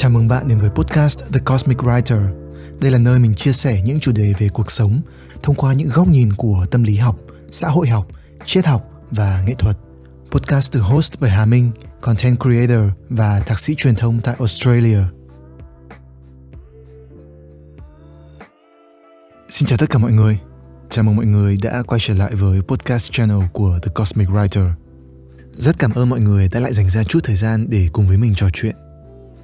Chào mừng bạn đến với podcast The Cosmic Writer. Đây là nơi mình chia sẻ những chủ đề về cuộc sống thông qua những góc nhìn của tâm lý học, xã hội học, triết học và nghệ thuật. Podcast được host bởi Hà Minh, content creator và thạc sĩ truyền thông tại Australia. Xin chào tất cả mọi người. Chào mừng mọi người đã quay trở lại với podcast channel của The Cosmic Writer. Rất cảm ơn mọi người đã lại dành ra chút thời gian để cùng với mình trò chuyện.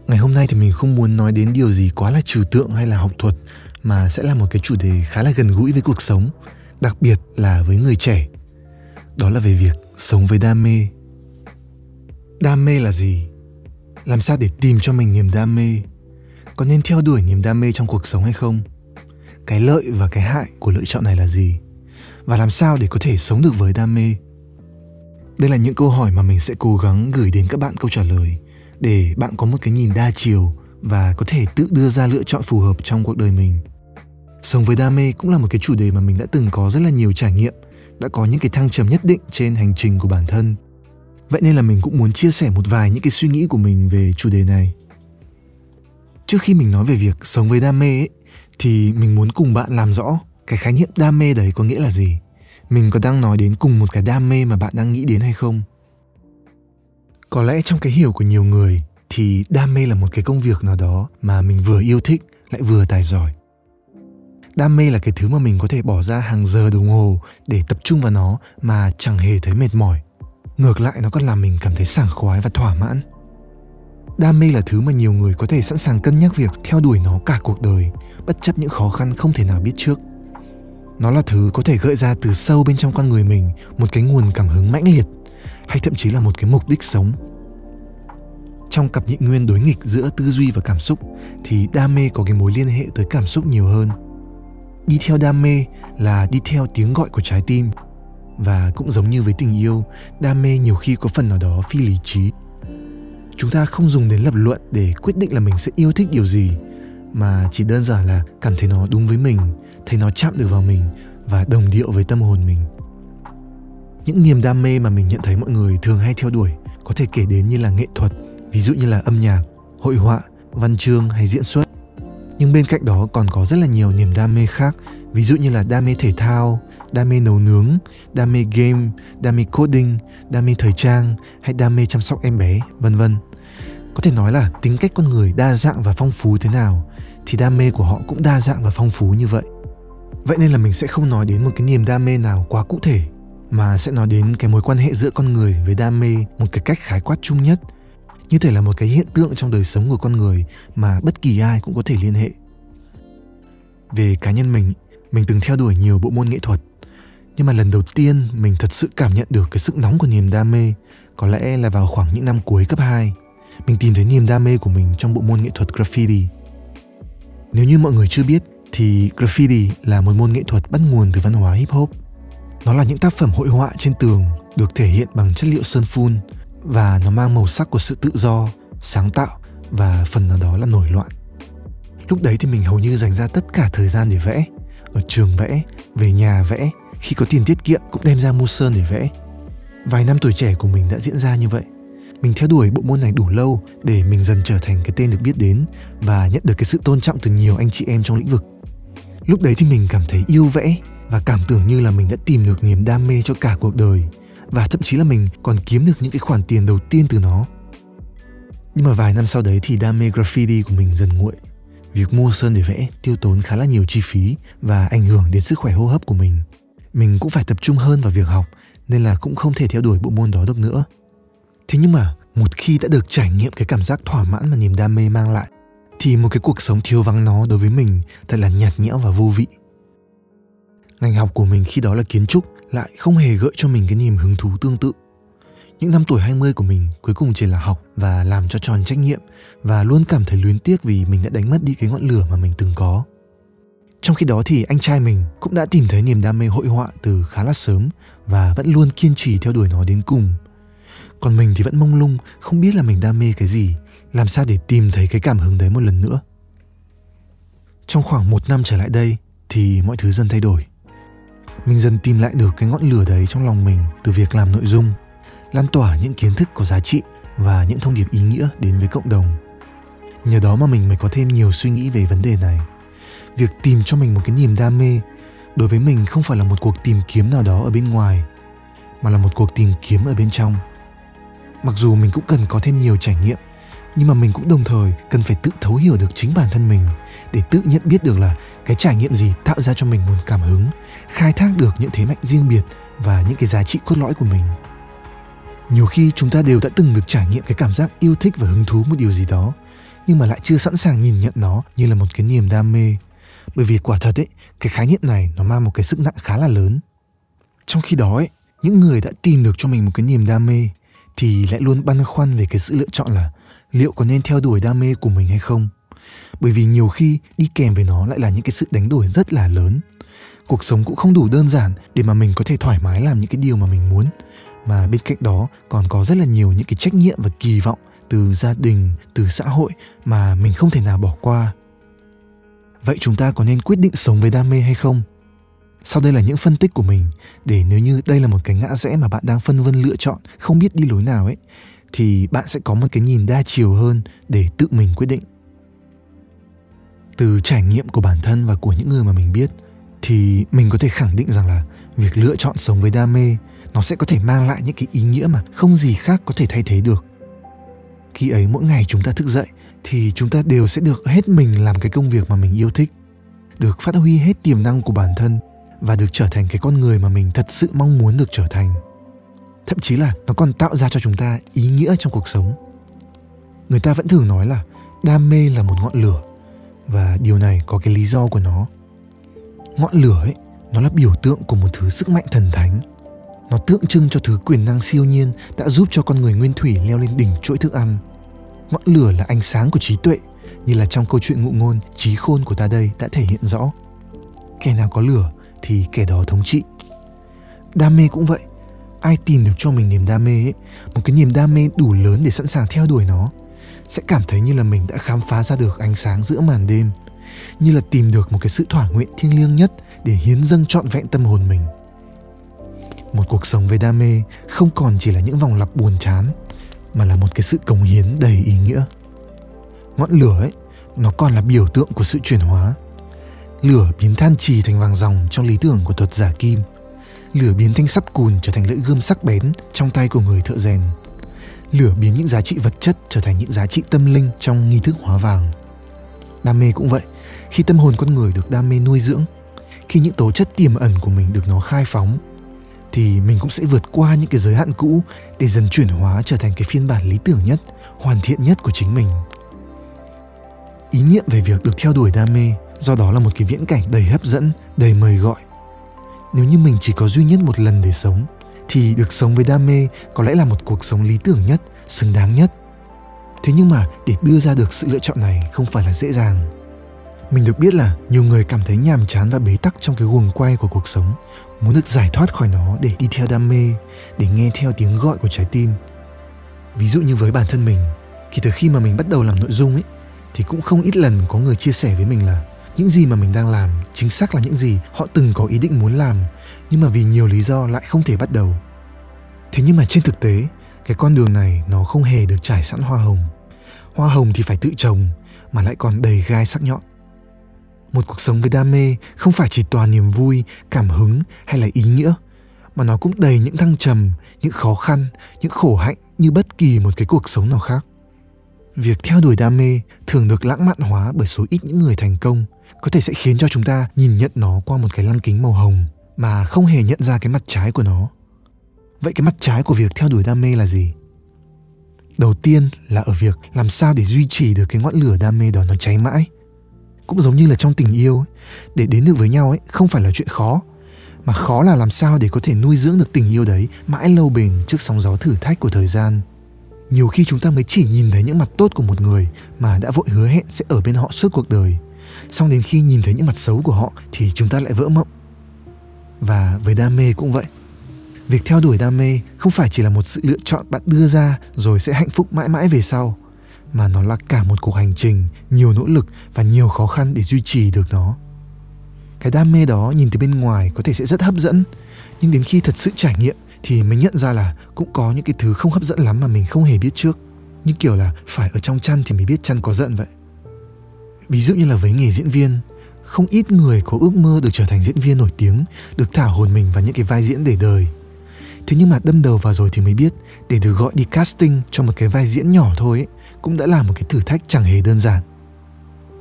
Ngày hôm nay thì mình không muốn nói đến điều gì quá là trừu tượng hay là học thuật mà sẽ là một cái chủ đề khá là gần gũi với cuộc sống, đặc biệt là với người trẻ. Đó là về việc sống với đam mê. Đam mê là gì? Làm sao để tìm cho mình niềm đam mê? Có nên theo đuổi niềm đam mê trong cuộc sống hay không? Cái lợi và cái hại của lựa chọn này là gì? Và làm sao để có thể sống được với đam mê? Đây là những câu hỏi mà mình sẽ cố gắng gửi đến các bạn câu trả lời để bạn có một cái nhìn đa chiều và có thể tự đưa ra lựa chọn phù hợp trong cuộc đời mình. Sống với đam mê cũng là một cái chủ đề mà mình đã từng có rất là nhiều trải nghiệm, đã có những cái thăng trầm nhất định trên hành trình của bản thân. Vậy nên là mình cũng muốn chia sẻ một vài những cái suy nghĩ của mình về chủ đề này. Trước khi mình nói về việc sống với đam mê ấy, thì mình muốn cùng bạn làm rõ cái khái niệm đam mê đấy có nghĩa là gì. Mình có đang nói đến cùng một cái đam mê mà bạn đang nghĩ đến hay không? Có lẽ trong cái hiểu của nhiều người thì đam mê là một cái công việc nào đó mà mình vừa yêu thích, lại vừa tài giỏi. Đam mê là cái thứ mà mình có thể bỏ ra hàng giờ đồng hồ để tập trung vào nó mà chẳng hề thấy mệt mỏi. Ngược lại, nó còn làm mình cảm thấy sảng khoái và thỏa mãn. Đam mê là thứ mà nhiều người có thể sẵn sàng cân nhắc việc theo đuổi nó cả cuộc đời, bất chấp những khó khăn không thể nào biết trước. Nó là thứ có thể gợi ra từ sâu bên trong con người mình một cái nguồn cảm hứng mãnh liệt hay thậm chí là một cái mục đích sống. Trong cặp nhị nguyên đối nghịch giữa tư duy và cảm xúc, thì đam mê có cái mối liên hệ tới cảm xúc nhiều hơn. Đi theo đam mê là đi theo tiếng gọi của trái tim. Và cũng giống như với tình yêu, đam mê nhiều khi có phần nào đó phi lý trí. Chúng ta không dùng đến lập luận để quyết định là mình sẽ yêu thích điều gì, mà chỉ đơn giản là cảm thấy nó đúng với mình, thấy nó chạm được vào mình và đồng điệu với tâm hồn mình những niềm đam mê mà mình nhận thấy mọi người thường hay theo đuổi có thể kể đến như là nghệ thuật ví dụ như là âm nhạc hội họa văn chương hay diễn xuất nhưng bên cạnh đó còn có rất là nhiều niềm đam mê khác ví dụ như là đam mê thể thao đam mê nấu nướng đam mê game đam mê coding đam mê thời trang hay đam mê chăm sóc em bé vân vân có thể nói là tính cách con người đa dạng và phong phú thế nào thì đam mê của họ cũng đa dạng và phong phú như vậy vậy nên là mình sẽ không nói đến một cái niềm đam mê nào quá cụ thể mà sẽ nói đến cái mối quan hệ giữa con người với đam mê, một cái cách khái quát chung nhất. Như thể là một cái hiện tượng trong đời sống của con người mà bất kỳ ai cũng có thể liên hệ. Về cá nhân mình mình từng theo đuổi nhiều bộ môn nghệ thuật. Nhưng mà lần đầu tiên mình thật sự cảm nhận được cái sức nóng của niềm đam mê, có lẽ là vào khoảng những năm cuối cấp 2 mình tìm thấy niềm đam mê của mình trong bộ môn nghệ thuật graffiti. Nếu như mọi người chưa biết thì graffiti là một môn nghệ thuật bắt nguồn từ văn hóa hip hop nó là những tác phẩm hội họa trên tường được thể hiện bằng chất liệu sơn phun và nó mang màu sắc của sự tự do, sáng tạo và phần nào đó là nổi loạn. Lúc đấy thì mình hầu như dành ra tất cả thời gian để vẽ, ở trường vẽ, về nhà vẽ, khi có tiền tiết kiệm cũng đem ra mua sơn để vẽ. Vài năm tuổi trẻ của mình đã diễn ra như vậy. Mình theo đuổi bộ môn này đủ lâu để mình dần trở thành cái tên được biết đến và nhận được cái sự tôn trọng từ nhiều anh chị em trong lĩnh vực. Lúc đấy thì mình cảm thấy yêu vẽ và cảm tưởng như là mình đã tìm được niềm đam mê cho cả cuộc đời. Và thậm chí là mình còn kiếm được những cái khoản tiền đầu tiên từ nó. Nhưng mà vài năm sau đấy thì đam mê graffiti của mình dần nguội. Việc mua sơn để vẽ tiêu tốn khá là nhiều chi phí và ảnh hưởng đến sức khỏe hô hấp của mình. Mình cũng phải tập trung hơn vào việc học, nên là cũng không thể theo đuổi bộ môn đó được nữa. Thế nhưng mà, một khi đã được trải nghiệm cái cảm giác thỏa mãn mà niềm đam mê mang lại, thì một cái cuộc sống thiếu vắng nó đối với mình thật là nhạt nhẽo và vô vị ngành học của mình khi đó là kiến trúc lại không hề gợi cho mình cái niềm hứng thú tương tự. Những năm tuổi 20 của mình cuối cùng chỉ là học và làm cho tròn trách nhiệm và luôn cảm thấy luyến tiếc vì mình đã đánh mất đi cái ngọn lửa mà mình từng có. Trong khi đó thì anh trai mình cũng đã tìm thấy niềm đam mê hội họa từ khá là sớm và vẫn luôn kiên trì theo đuổi nó đến cùng. Còn mình thì vẫn mông lung, không biết là mình đam mê cái gì, làm sao để tìm thấy cái cảm hứng đấy một lần nữa. Trong khoảng một năm trở lại đây thì mọi thứ dần thay đổi mình dần tìm lại được cái ngọn lửa đấy trong lòng mình từ việc làm nội dung, lan tỏa những kiến thức có giá trị và những thông điệp ý nghĩa đến với cộng đồng. Nhờ đó mà mình mới có thêm nhiều suy nghĩ về vấn đề này. Việc tìm cho mình một cái niềm đam mê đối với mình không phải là một cuộc tìm kiếm nào đó ở bên ngoài, mà là một cuộc tìm kiếm ở bên trong. Mặc dù mình cũng cần có thêm nhiều trải nghiệm nhưng mà mình cũng đồng thời cần phải tự thấu hiểu được chính bản thân mình để tự nhận biết được là cái trải nghiệm gì tạo ra cho mình nguồn cảm hứng, khai thác được những thế mạnh riêng biệt và những cái giá trị cốt lõi của mình. Nhiều khi chúng ta đều đã từng được trải nghiệm cái cảm giác yêu thích và hứng thú một điều gì đó, nhưng mà lại chưa sẵn sàng nhìn nhận nó như là một cái niềm đam mê. Bởi vì quả thật ấy, cái khái niệm này nó mang một cái sức nặng khá là lớn. Trong khi đó ấy, những người đã tìm được cho mình một cái niềm đam mê thì lại luôn băn khoăn về cái sự lựa chọn là liệu có nên theo đuổi đam mê của mình hay không. Bởi vì nhiều khi đi kèm với nó lại là những cái sự đánh đổi rất là lớn. Cuộc sống cũng không đủ đơn giản để mà mình có thể thoải mái làm những cái điều mà mình muốn. Mà bên cạnh đó còn có rất là nhiều những cái trách nhiệm và kỳ vọng từ gia đình, từ xã hội mà mình không thể nào bỏ qua. Vậy chúng ta có nên quyết định sống với đam mê hay không? Sau đây là những phân tích của mình. Để nếu như đây là một cái ngã rẽ mà bạn đang phân vân lựa chọn, không biết đi lối nào ấy, thì bạn sẽ có một cái nhìn đa chiều hơn để tự mình quyết định. Từ trải nghiệm của bản thân và của những người mà mình biết, thì mình có thể khẳng định rằng là việc lựa chọn sống với đam mê, nó sẽ có thể mang lại những cái ý nghĩa mà không gì khác có thể thay thế được. Khi ấy mỗi ngày chúng ta thức dậy, thì chúng ta đều sẽ được hết mình làm cái công việc mà mình yêu thích, được phát huy hết tiềm năng của bản thân và được trở thành cái con người mà mình thật sự mong muốn được trở thành. Thậm chí là nó còn tạo ra cho chúng ta ý nghĩa trong cuộc sống. Người ta vẫn thường nói là đam mê là một ngọn lửa, và điều này có cái lý do của nó. Ngọn lửa ấy, nó là biểu tượng của một thứ sức mạnh thần thánh. Nó tượng trưng cho thứ quyền năng siêu nhiên đã giúp cho con người nguyên thủy leo lên đỉnh chuỗi thức ăn. Ngọn lửa là ánh sáng của trí tuệ, như là trong câu chuyện ngụ ngôn, trí khôn của ta đây đã thể hiện rõ. Kẻ nào có lửa thì kẻ đó thống trị. Đam mê cũng vậy. Ai tìm được cho mình niềm đam mê ấy, một cái niềm đam mê đủ lớn để sẵn sàng theo đuổi nó sẽ cảm thấy như là mình đã khám phá ra được ánh sáng giữa màn đêm như là tìm được một cái sự thỏa nguyện thiêng liêng nhất để hiến dâng trọn vẹn tâm hồn mình. Một cuộc sống với đam mê không còn chỉ là những vòng lặp buồn chán mà là một cái sự cống hiến đầy ý nghĩa. Ngọn lửa ấy nó còn là biểu tượng của sự chuyển hóa lửa biến than trì thành vàng ròng trong lý tưởng của thuật giả kim. Lửa biến thanh sắt cùn trở thành lưỡi gươm sắc bén trong tay của người thợ rèn. Lửa biến những giá trị vật chất trở thành những giá trị tâm linh trong nghi thức hóa vàng. Đam mê cũng vậy, khi tâm hồn con người được đam mê nuôi dưỡng, khi những tố chất tiềm ẩn của mình được nó khai phóng, thì mình cũng sẽ vượt qua những cái giới hạn cũ để dần chuyển hóa trở thành cái phiên bản lý tưởng nhất, hoàn thiện nhất của chính mình. Ý niệm về việc được theo đuổi đam mê do đó là một cái viễn cảnh đầy hấp dẫn, đầy mời gọi. Nếu như mình chỉ có duy nhất một lần để sống, thì được sống với đam mê có lẽ là một cuộc sống lý tưởng nhất, xứng đáng nhất. Thế nhưng mà để đưa ra được sự lựa chọn này không phải là dễ dàng. Mình được biết là nhiều người cảm thấy nhàm chán và bế tắc trong cái guồng quay của cuộc sống, muốn được giải thoát khỏi nó để đi theo đam mê, để nghe theo tiếng gọi của trái tim. Ví dụ như với bản thân mình thì từ khi mà mình bắt đầu làm nội dung ấy, thì cũng không ít lần có người chia sẻ với mình là những gì mà mình đang làm chính xác là những gì họ từng có ý định muốn làm, nhưng mà vì nhiều lý do lại không thể bắt đầu. Thế nhưng mà trên thực tế, cái con đường này nó không hề được trải sẵn hoa hồng. Hoa hồng thì phải tự trồng, mà lại còn đầy gai sắc nhọn. Một cuộc sống với đam mê không phải chỉ toàn niềm vui, cảm hứng hay là ý nghĩa, mà nó cũng đầy những thăng trầm, những khó khăn, những khổ hạnh như bất kỳ một cái cuộc sống nào khác. Việc theo đuổi đam mê thường được lãng mạn hóa bởi số ít những người thành công có thể sẽ khiến cho chúng ta nhìn nhận nó qua một cái lăng kính màu hồng mà không hề nhận ra cái mặt trái của nó. Vậy cái mặt trái của việc theo đuổi đam mê là gì? Đầu tiên là ở việc làm sao để duy trì được cái ngọn lửa đam mê đó nó cháy mãi. Cũng giống như là trong tình yêu để đến được với nhau ấy, không phải là chuyện khó, mà khó là làm sao để có thể nuôi dưỡng được tình yêu đấy mãi lâu bền trước sóng gió thử thách của thời gian. Nhiều khi chúng ta mới chỉ nhìn thấy những mặt tốt của một người mà đã vội hứa hẹn sẽ ở bên họ suốt cuộc đời xong đến khi nhìn thấy những mặt xấu của họ thì chúng ta lại vỡ mộng. Và với đam mê cũng vậy. Việc theo đuổi đam mê không phải chỉ là một sự lựa chọn bạn đưa ra rồi sẽ hạnh phúc mãi mãi về sau, mà nó là cả một cuộc hành trình, nhiều nỗ lực và nhiều khó khăn để duy trì được nó. Cái đam mê đó nhìn từ bên ngoài có thể sẽ rất hấp dẫn, nhưng đến khi thật sự trải nghiệm thì mới nhận ra là cũng có những cái thứ không hấp dẫn lắm mà mình không hề biết trước. Như kiểu là phải ở trong chăn thì mới biết chăn có giận vậy ví dụ như là với nghề diễn viên không ít người có ước mơ được trở thành diễn viên nổi tiếng được thả hồn mình vào những cái vai diễn để đời. Thế nhưng mà đâm đầu vào rồi thì mới biết để được gọi đi casting cho một cái vai diễn nhỏ thôi ấy, cũng đã là một cái thử thách chẳng hề đơn giản.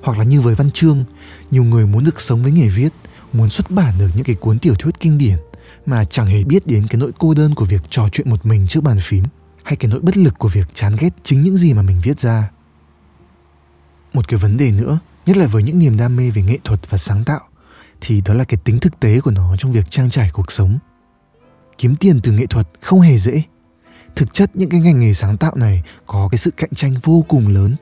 Hoặc là như với văn chương nhiều người muốn được sống với nghề viết muốn xuất bản được những cái cuốn tiểu thuyết kinh điển mà chẳng hề biết đến cái nỗi cô đơn của việc trò chuyện một mình trước bàn phím hay cái nỗi bất lực của việc chán ghét chính những gì mà mình viết ra một cái vấn đề nữa nhất là với những niềm đam mê về nghệ thuật và sáng tạo thì đó là cái tính thực tế của nó trong việc trang trải cuộc sống. Kiếm tiền từ nghệ thuật không hề dễ. Thực chất những cái ngành nghề sáng tạo này có cái sự cạnh tranh vô cùng lớn.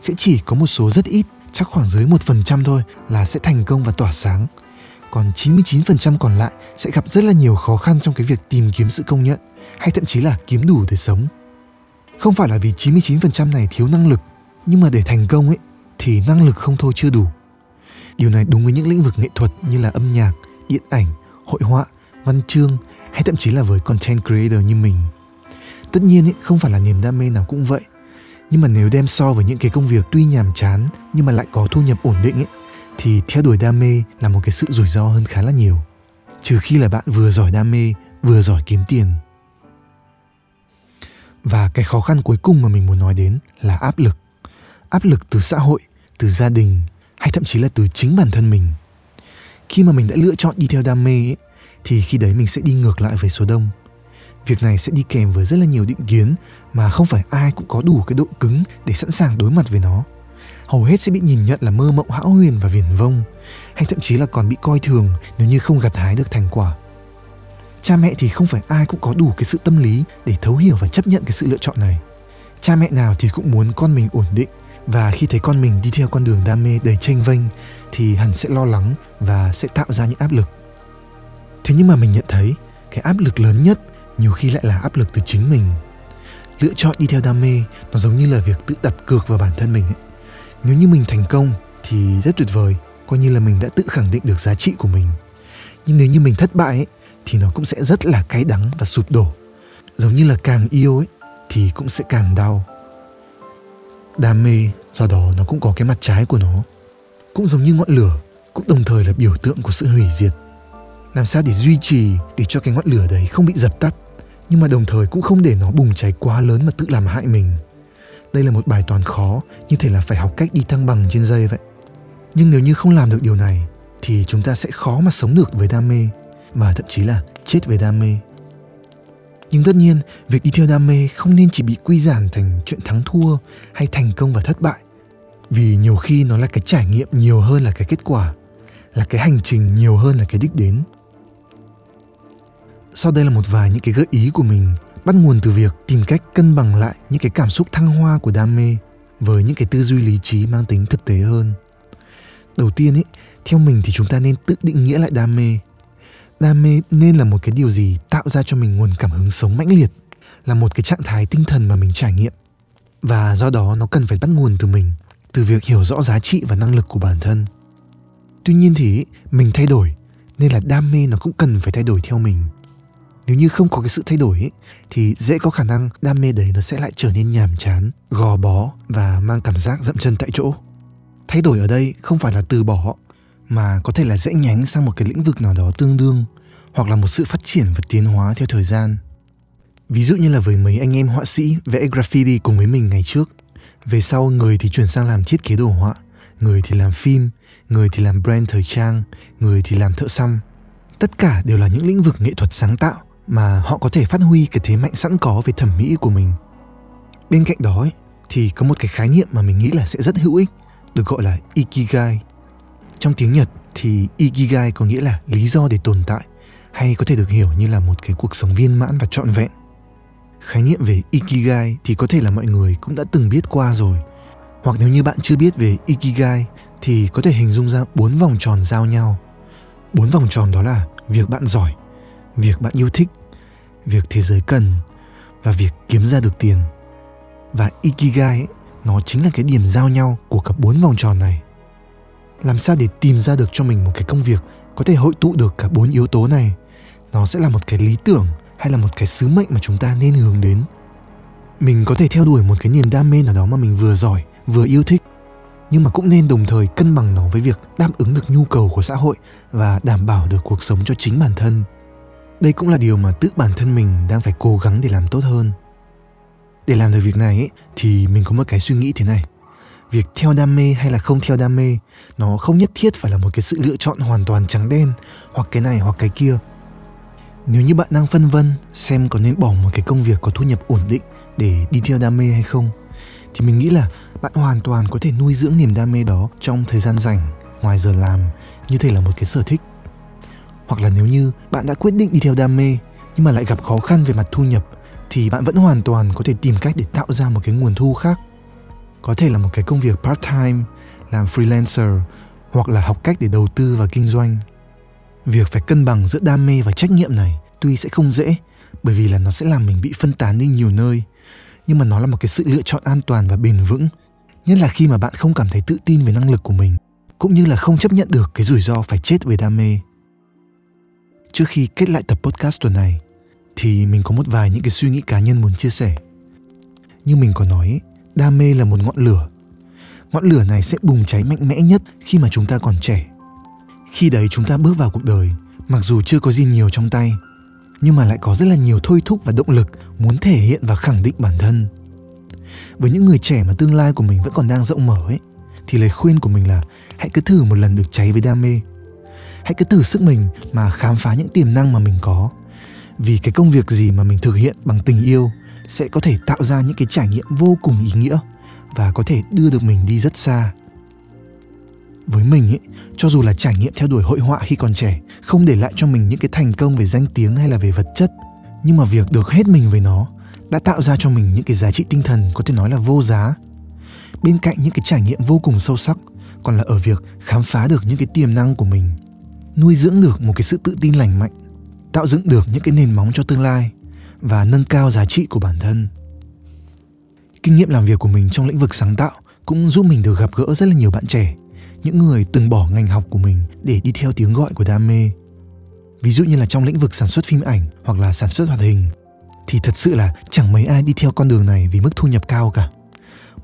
Sẽ chỉ có một số rất ít chắc khoảng dưới một phần trăm thôi là sẽ thành công và tỏa sáng. Còn 99% còn lại sẽ gặp rất là nhiều khó khăn trong cái việc tìm kiếm sự công nhận hay thậm chí là kiếm đủ để sống. Không phải là vì 99% này thiếu năng lực, nhưng mà để thành công ấy thì năng lực không thôi chưa đủ. Điều này đúng với những lĩnh vực nghệ thuật như là âm nhạc, điện ảnh, hội họa, văn chương hay thậm chí là với content creator như mình. Tất nhiên ấy, không phải là niềm đam mê nào cũng vậy. Nhưng mà nếu đem so với những cái công việc tuy nhàm chán nhưng mà lại có thu nhập ổn định ấy thì theo đuổi đam mê là một cái sự rủi ro hơn khá là nhiều. Trừ khi là bạn vừa giỏi đam mê, vừa giỏi kiếm tiền. Và cái khó khăn cuối cùng mà mình muốn nói đến là áp lực. Áp lực từ xã hội, từ gia đình hay thậm chí là từ chính bản thân mình. Khi mà mình đã lựa chọn đi theo đam mê ấy, thì khi đấy mình sẽ đi ngược lại với số đông. Việc này sẽ đi kèm với rất là nhiều định kiến mà không phải ai cũng có đủ cái độ cứng để sẵn sàng đối mặt với nó hầu hết sẽ bị nhìn nhận là mơ mộng hão huyền và viển vông hay thậm chí là còn bị coi thường nếu như không gặt hái được thành quả cha mẹ thì không phải ai cũng có đủ cái sự tâm lý để thấu hiểu và chấp nhận cái sự lựa chọn này cha mẹ nào thì cũng muốn con mình ổn định và khi thấy con mình đi theo con đường đam mê đầy tranh vênh thì hẳn sẽ lo lắng và sẽ tạo ra những áp lực. Thế nhưng mà mình nhận thấy cái áp lực lớn nhất nhiều khi lại là áp lực từ chính mình. Lựa chọn đi theo đam mê nó giống như là việc tự đặt cược vào bản thân mình ấy. Nếu như mình thành công thì rất tuyệt vời coi như là mình đã tự khẳng định được giá trị của mình. Nhưng nếu như mình thất bại ấy, thì nó cũng sẽ rất là cay đắng và sụp đổ. Giống như là càng yêu ấy thì cũng sẽ càng đau đam mê, do đó nó cũng có cái mặt trái của nó. Cũng giống như ngọn lửa, cũng đồng thời là biểu tượng của sự hủy diệt. Làm sao để duy trì, để cho cái ngọn lửa đấy không bị dập tắt, nhưng mà đồng thời cũng không để nó bùng cháy quá lớn mà tự làm hại mình? Đây là một bài toán khó, như thể là phải học cách đi thăng bằng trên dây vậy. Nhưng nếu như không làm được điều này, thì chúng ta sẽ khó mà sống được với đam mê, và thậm chí là chết với đam mê nhưng tất nhiên, việc đi theo đam mê không nên chỉ bị quy giản thành chuyện thắng thua hay thành công và thất bại. Vì nhiều khi nó là cái trải nghiệm nhiều hơn là cái kết quả, là cái hành trình nhiều hơn là cái đích đến. Sau đây là một vài những cái gợi ý của mình, bắt nguồn từ việc tìm cách cân bằng lại những cái cảm xúc thăng hoa của đam mê với những cái tư duy lý trí mang tính thực tế hơn. Đầu tiên ấy, theo mình thì chúng ta nên tự định nghĩa lại đam mê đam mê nên là một cái điều gì tạo ra cho mình nguồn cảm hứng sống mãnh liệt là một cái trạng thái tinh thần mà mình trải nghiệm. Và do đó nó cần phải bắt nguồn từ mình từ việc hiểu rõ giá trị và năng lực của bản thân. Tuy nhiên thì mình thay đổi nên là đam mê nó cũng cần phải thay đổi theo mình. Nếu như không có cái sự thay đổi ấy, thì dễ có khả năng đam mê đấy nó sẽ lại trở nên nhàm chán gò bó và mang cảm giác dậm chân tại chỗ. Thay đổi ở đây không phải là từ bỏ mà có thể là rẽ nhánh sang một cái lĩnh vực nào đó tương đương hoặc là một sự phát triển và tiến hóa theo thời gian. Ví dụ như là với mấy anh em họa sĩ vẽ graffiti cùng với mình ngày trước. Về sau người thì chuyển sang làm thiết kế đồ họa người thì làm phim người thì làm brand thời trang người thì làm thợ xăm. Tất cả đều là những lĩnh vực nghệ thuật sáng tạo mà họ có thể phát huy cái thế mạnh sẵn có về thẩm mỹ của mình. Bên cạnh đó ấy, thì có một cái khái niệm mà mình nghĩ là sẽ rất hữu ích được gọi là ikigai trong tiếng nhật thì ikigai có nghĩa là lý do để tồn tại hay có thể được hiểu như là một cái cuộc sống viên mãn và trọn vẹn. Khái niệm về ikigai thì có thể là mọi người cũng đã từng biết qua rồi. Hoặc nếu như bạn chưa biết về ikigai thì có thể hình dung ra bốn vòng tròn giao nhau. Bốn vòng tròn đó là việc bạn giỏi việc bạn yêu thích việc thế giới cần và việc kiếm ra được tiền. Và ikigai ấy, nó chính là cái điểm giao nhau của cả bốn vòng tròn này làm sao để tìm ra được cho mình một cái công việc có thể hội tụ được cả bốn yếu tố này? Nó sẽ là một cái lý tưởng hay là một cái sứ mệnh mà chúng ta nên hướng đến? Mình có thể theo đuổi một cái niềm đam mê nào đó mà mình vừa giỏi vừa yêu thích nhưng mà cũng nên đồng thời cân bằng nó với việc đáp ứng được nhu cầu của xã hội và đảm bảo được cuộc sống cho chính bản thân. Đây cũng là điều mà tự bản thân mình đang phải cố gắng để làm tốt hơn. Để làm được việc này ấy, thì mình có một cái suy nghĩ thế này việc theo đam mê hay là không theo đam mê, nó không nhất thiết phải là một cái sự lựa chọn hoàn toàn trắng đen hoặc cái này hoặc cái kia. Nếu như bạn đang phân vân xem có nên bỏ một cái công việc có thu nhập ổn định để đi theo đam mê hay không, thì mình nghĩ là bạn hoàn toàn có thể nuôi dưỡng niềm đam mê đó trong thời gian rảnh, ngoài giờ làm, như thể là một cái sở thích. Hoặc là nếu như bạn đã quyết định đi theo đam mê, nhưng mà lại gặp khó khăn về mặt thu nhập, thì bạn vẫn hoàn toàn có thể tìm cách để tạo ra một cái nguồn thu khác có thể là một cái công việc part time làm freelancer, hoặc là học cách để đầu tư và kinh doanh. Việc phải cân bằng giữa đam mê và trách nhiệm này tuy sẽ không dễ, bởi vì là nó sẽ làm mình bị phân tán đi nhiều nơi. Nhưng mà nó là một cái sự lựa chọn an toàn và bền vững, nhất là khi mà bạn không cảm thấy tự tin về năng lực của mình, cũng như là không chấp nhận được cái rủi ro phải chết về đam mê. Trước khi kết lại tập podcast tuần này, thì mình có một vài những cái suy nghĩ cá nhân muốn chia sẻ. Như mình có nói đam mê là một ngọn lửa. Ngọn lửa này sẽ bùng cháy mạnh mẽ nhất khi mà chúng ta còn trẻ. Khi đấy chúng ta bước vào cuộc đời, mặc dù chưa có gì nhiều trong tay, nhưng mà lại có rất là nhiều thôi thúc và động lực muốn thể hiện và khẳng định bản thân. Với những người trẻ mà tương lai của mình vẫn còn đang rộng mở ấy, thì lời khuyên của mình là hãy cứ thử một lần được cháy với đam mê. Hãy cứ thử sức mình mà khám phá những tiềm năng mà mình có. Vì cái công việc gì mà mình thực hiện bằng tình yêu sẽ có thể tạo ra những cái trải nghiệm vô cùng ý nghĩa và có thể đưa được mình đi rất xa. Với mình ấy, cho dù là trải nghiệm theo đuổi hội họa khi còn trẻ, không để lại cho mình những cái thành công về danh tiếng hay là về vật chất, nhưng mà việc được hết mình với nó đã tạo ra cho mình những cái giá trị tinh thần có thể nói là vô giá. Bên cạnh những cái trải nghiệm vô cùng sâu sắc, còn là ở việc khám phá được những cái tiềm năng của mình, nuôi dưỡng được một cái sự tự tin lành mạnh, tạo dựng được những cái nền móng cho tương lai và nâng cao giá trị của bản thân. Kinh nghiệm làm việc của mình trong lĩnh vực sáng tạo cũng giúp mình được gặp gỡ rất là nhiều bạn trẻ, những người từng bỏ ngành học của mình để đi theo tiếng gọi của đam mê. Ví dụ như là trong lĩnh vực sản xuất phim ảnh hoặc là sản xuất hoạt hình, thì thật sự là chẳng mấy ai đi theo con đường này vì mức thu nhập cao cả.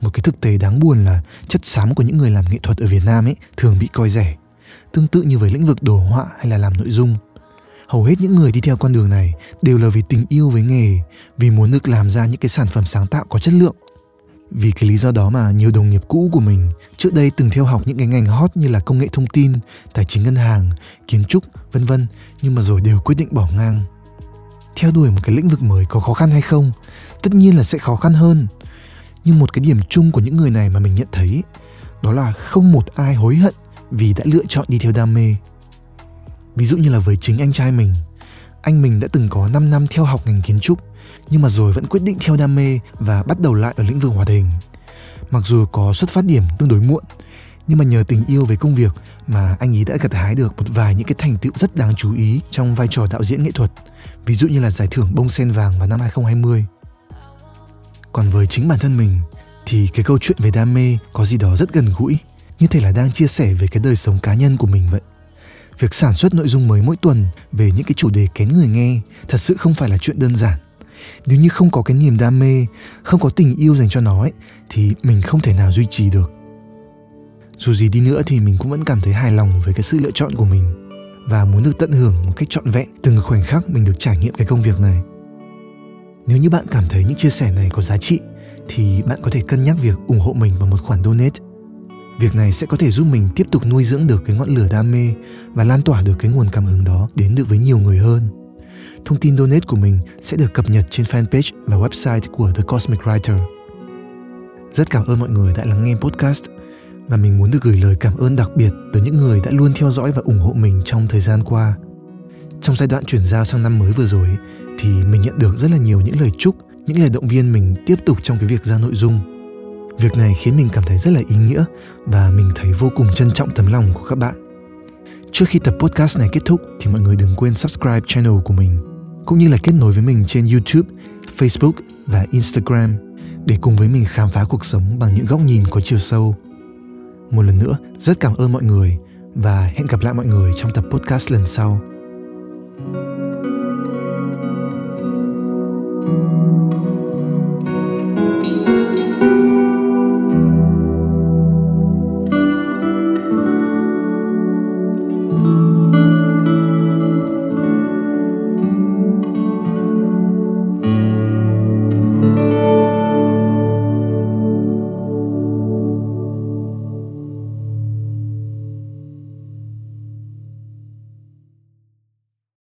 Một cái thực tế đáng buồn là chất xám của những người làm nghệ thuật ở Việt Nam ấy thường bị coi rẻ, tương tự như với lĩnh vực đồ họa hay là làm nội dung hầu hết những người đi theo con đường này đều là vì tình yêu với nghề vì muốn được làm ra những cái sản phẩm sáng tạo có chất lượng vì cái lý do đó mà nhiều đồng nghiệp cũ của mình trước đây từng theo học những cái ngành hot như là công nghệ thông tin, tài chính ngân hàng, kiến trúc, vân vân, nhưng mà rồi đều quyết định bỏ ngang. Theo đuổi một cái lĩnh vực mới có khó khăn hay không? Tất nhiên là sẽ khó khăn hơn. Nhưng một cái điểm chung của những người này mà mình nhận thấy đó là không một ai hối hận vì đã lựa chọn đi theo đam mê. Ví dụ như là với chính anh trai mình, anh mình đã từng có 5 năm theo học ngành kiến trúc nhưng mà rồi vẫn quyết định theo đam mê và bắt đầu lại ở lĩnh vực hoạt hình. Mặc dù có xuất phát điểm tương đối muộn, nhưng mà nhờ tình yêu về công việc mà anh ấy đã gặt hái được một vài những cái thành tựu rất đáng chú ý trong vai trò đạo diễn nghệ thuật, ví dụ như là giải thưởng bông sen vàng vào năm 2020. Còn với chính bản thân mình thì cái câu chuyện về đam mê có gì đó rất gần gũi, như thể là đang chia sẻ về cái đời sống cá nhân của mình vậy việc sản xuất nội dung mới mỗi tuần về những cái chủ đề kén người nghe thật sự không phải là chuyện đơn giản. Nếu như không có cái niềm đam mê không có tình yêu dành cho nó ấy, thì mình không thể nào duy trì được. Dù gì đi nữa thì mình cũng vẫn cảm thấy hài lòng với cái sự lựa chọn của mình và muốn được tận hưởng một cách trọn vẹn từng khoảnh khắc mình được trải nghiệm cái công việc này. Nếu như bạn cảm thấy những chia sẻ này có giá trị thì bạn có thể cân nhắc việc ủng hộ mình bằng một khoản donate. Việc này sẽ có thể giúp mình tiếp tục nuôi dưỡng được cái ngọn lửa đam mê và lan tỏa được cái nguồn cảm hứng đó đến được với nhiều người hơn. Thông tin donate của mình sẽ được cập nhật trên fanpage và website của The Cosmic Writer. Rất cảm ơn mọi người đã lắng nghe podcast và mình muốn được gửi lời cảm ơn đặc biệt tới những người đã luôn theo dõi và ủng hộ mình trong thời gian qua. Trong giai đoạn chuyển giao sang năm mới vừa rồi thì mình nhận được rất là nhiều những lời chúc, những lời động viên mình tiếp tục trong cái việc ra nội dung Việc này khiến mình cảm thấy rất là ý nghĩa và mình thấy vô cùng trân trọng tấm lòng của các bạn. Trước khi tập podcast này kết thúc thì mọi người đừng quên subscribe channel của mình cũng như là kết nối với mình trên YouTube, Facebook và Instagram để cùng với mình khám phá cuộc sống bằng những góc nhìn có chiều sâu. Một lần nữa, rất cảm ơn mọi người và hẹn gặp lại mọi người trong tập podcast lần sau.